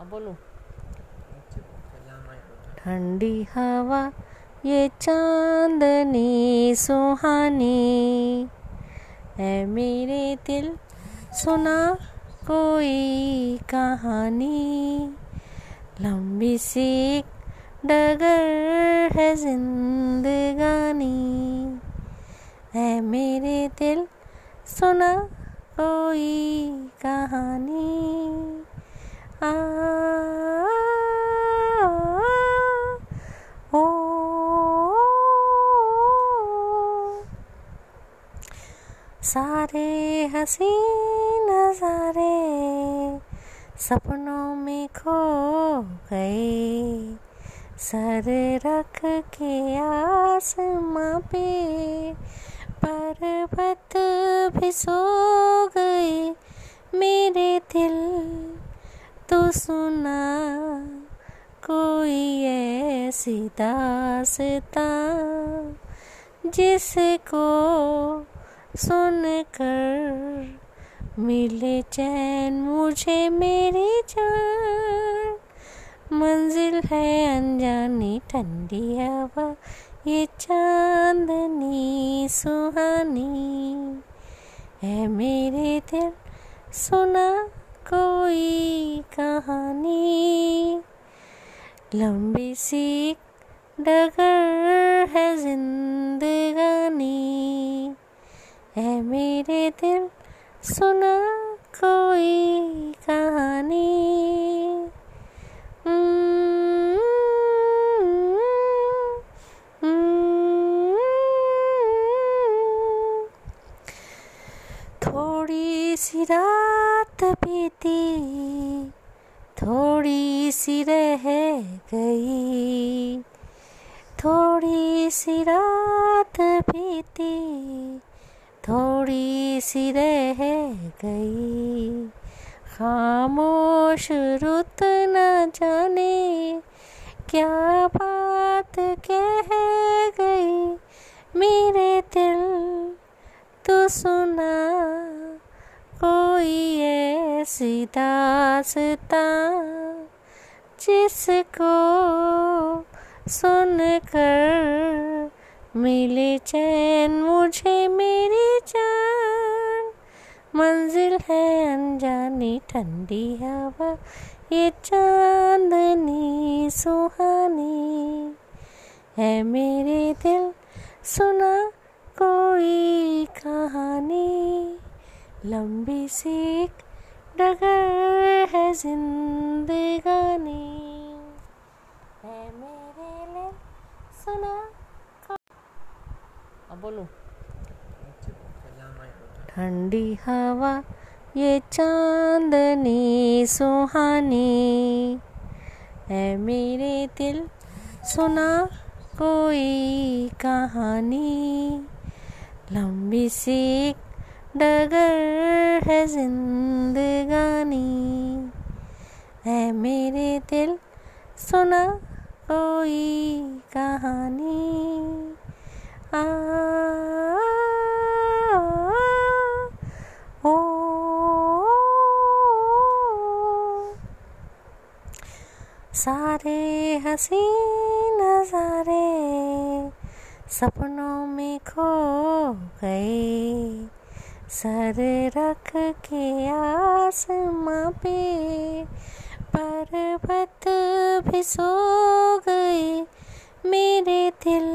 अब बोलो। ठंडी हवा, ये चांदनी सुहानी है मेरे दिल सुना कोई कहानी। लंबी सी डगर है जिंदगानी है मेरे दिल सुना कोई कहानी। सारे हसी नजारे सपनों में खो गए। सर रख के आसमां पे पर्वत भी सो गए। मेरे दिल तो सुना कोई ऐसी दासता जिसको सुनकर मिले चैन मुझे मेरी जान मंजिल है अनजानी, ठंडी हवा, ये चांदनी, सुहानी। है मेरे दिल, सुना कोई कहानी। लंबी सी डगर है जिंदगानी। है मेरे दिल, सुना कोई कहानी। थोड़ी सी रात बीती, थोड़ी सी रह गई। थोड़ी सी रात बीती थोड़ी सी रह गई। खामोश रुत न जाने क्या बात कह गई। मेरे दिल तो सुना कोई ऐसी दासता जिसको सुनकर मिले चैन, मुझे मेरी जान। मंजिल है अनजानी, ठंडी हवा, ये चांदनी, सुहानी। है मेरे दिल, सुना कोई कहानी। लंबी सी डगर है जिंदगानी। है मेरे लिए सुना अब बोलो। ठंडी हवा, ये चांदनी सुहानी है मेरे दिल सुना कोई कहानी। लंबी सी डगर है जिंदगानी है मेरे दिल सुना कोई कहानी। सारे हसी नजारे सपनों में खो गए। सर रख के आसमां पे पर्वत भी सो गए। मेरे दिल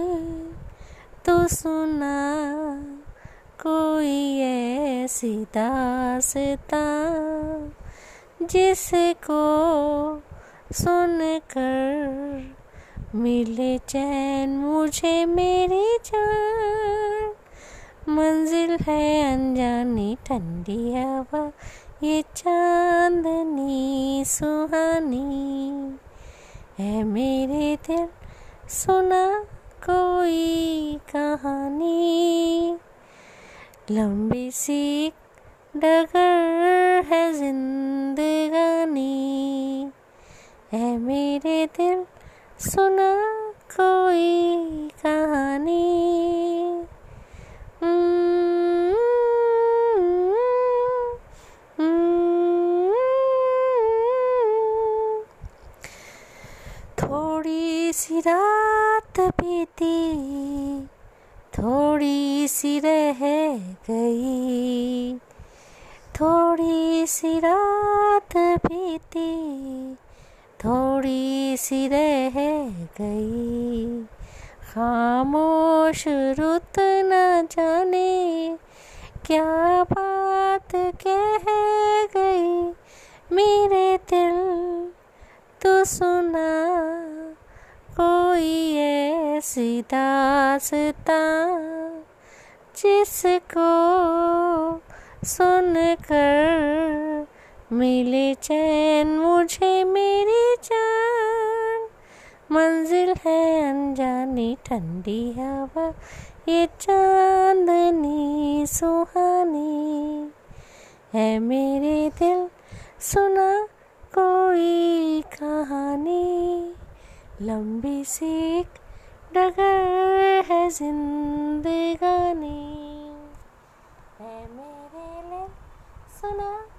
तो सुना, कोई ऐसी दासता जिसको सुनकर मिले चैन मुझे मेरी जान मंजिल है अनजानी, ठंडी हवा, ये चांदनी सुहानी। है मेरे दिल, सुना कोई कहानी। लंबी सी डगर है जिंदगानी। है मेरे दिल सुना कोई कहानी। सी रात बीती थोड़ी सी रह गई। थोड़ी सी रात बीती थोड़ी सी रह गई। खामोश रुत न जाने क्या बात कह गई। मेरे दिल तो सुना कोई ऐसी दासता जिसको सुनकर मिले चैन, मुझे मेरी जान। मंजिल है अनजानी, ठंडी हवा, ये चांदनी, सुहानी। है मेरे दिल, सुना कोई कहानी। लंबी सी डगर है जिंदगानी। है मेरे लिए सुना।